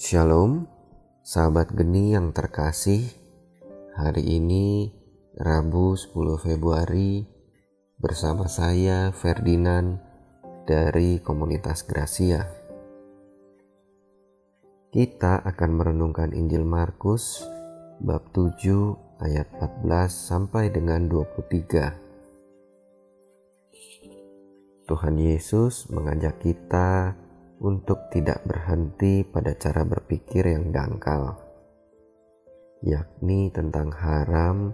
Shalom, sahabat geni yang terkasih. Hari ini Rabu 10 Februari bersama saya Ferdinand dari komunitas Gracia. Kita akan merenungkan Injil Markus bab 7 ayat 14 sampai dengan 23. Tuhan Yesus mengajak kita untuk tidak berhenti pada cara berpikir yang dangkal, yakni tentang haram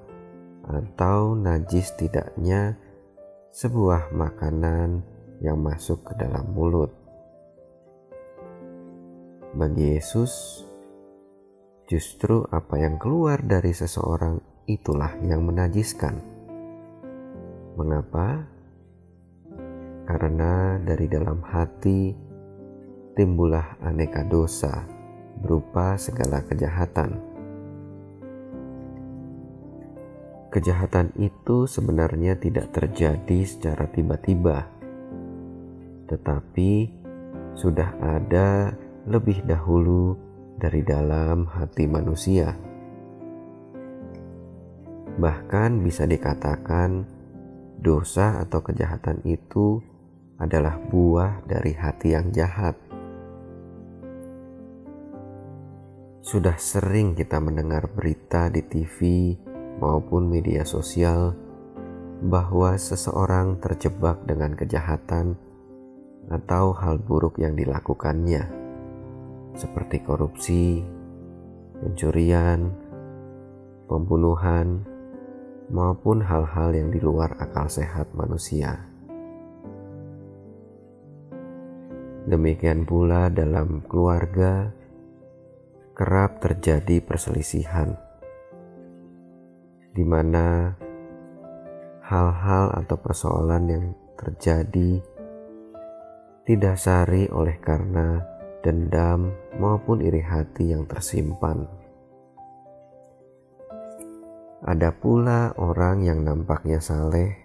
atau najis tidaknya sebuah makanan yang masuk ke dalam mulut. Bagi Yesus, justru apa yang keluar dari seseorang itulah yang menajiskan. Mengapa? Karena dari dalam hati timbullah aneka dosa berupa segala kejahatan. Kejahatan itu sebenarnya tidak terjadi secara tiba-tiba, tetapi sudah ada lebih dahulu dari dalam hati manusia. Bahkan bisa dikatakan, dosa atau kejahatan itu adalah buah dari hati yang jahat. Sudah sering kita mendengar berita di TV maupun media sosial bahwa seseorang terjebak dengan kejahatan atau hal buruk yang dilakukannya, seperti korupsi, pencurian, pembunuhan, maupun hal-hal yang di luar akal sehat manusia. Demikian pula dalam keluarga kerap terjadi perselisihan, di mana hal-hal atau persoalan yang terjadi didasari oleh karena dendam maupun iri hati yang tersimpan. Ada pula orang yang nampaknya saleh,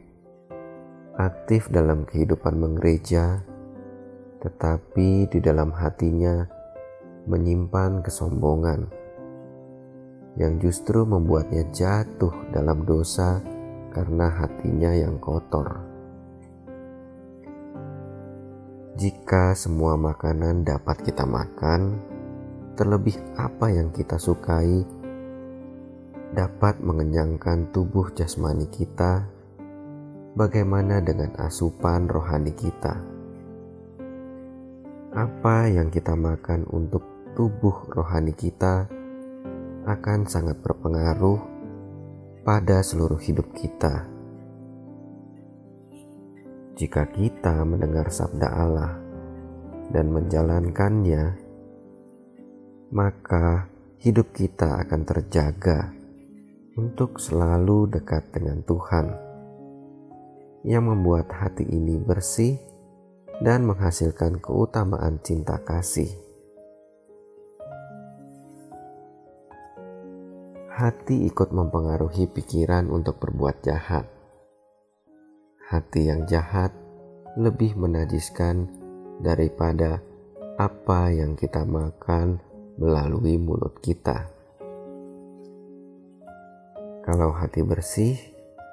aktif dalam kehidupan menggereja, tetapi di dalam hatinya menyimpan kesombongan yang justru membuatnya jatuh dalam dosa karena hatinya yang kotor. Jika semua makanan dapat kita makan, terlebih apa yang kita sukai dapat mengenyangkan tubuh jasmani kita, bagaimana dengan asupan rohani kita? Apa yang kita makan untuk tubuh rohani kita akan sangat berpengaruh pada seluruh hidup kita. Jika kita mendengar sabda Allah dan menjalankannya, maka hidup kita akan terjaga untuk selalu dekat dengan Tuhan, yang membuat hati ini bersih dan menghasilkan keutamaan cinta kasih. hati ikut mempengaruhi pikiran untuk berbuat jahat. Hati yang jahat lebih menajiskan daripada apa yang kita makan melalui mulut kita. Kalau hati bersih,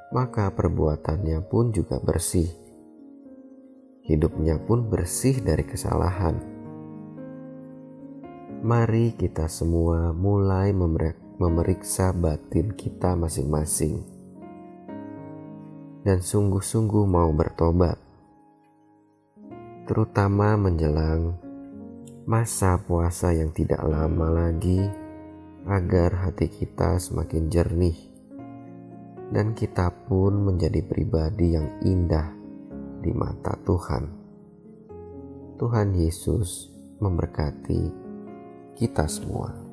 maka perbuatannya pun juga bersih. Hidupnya pun bersih dari kesalahan. Mari kita semua mulai memeriksa batin kita masing-masing. Dan sungguh-sungguh mau bertobat, terutama menjelang masa puasa yang tidak lama lagi, agar hati kita semakin jernih. Dan kita pun menjadi pribadi yang indah di mata Tuhan. Tuhan Yesus memberkati kita semua.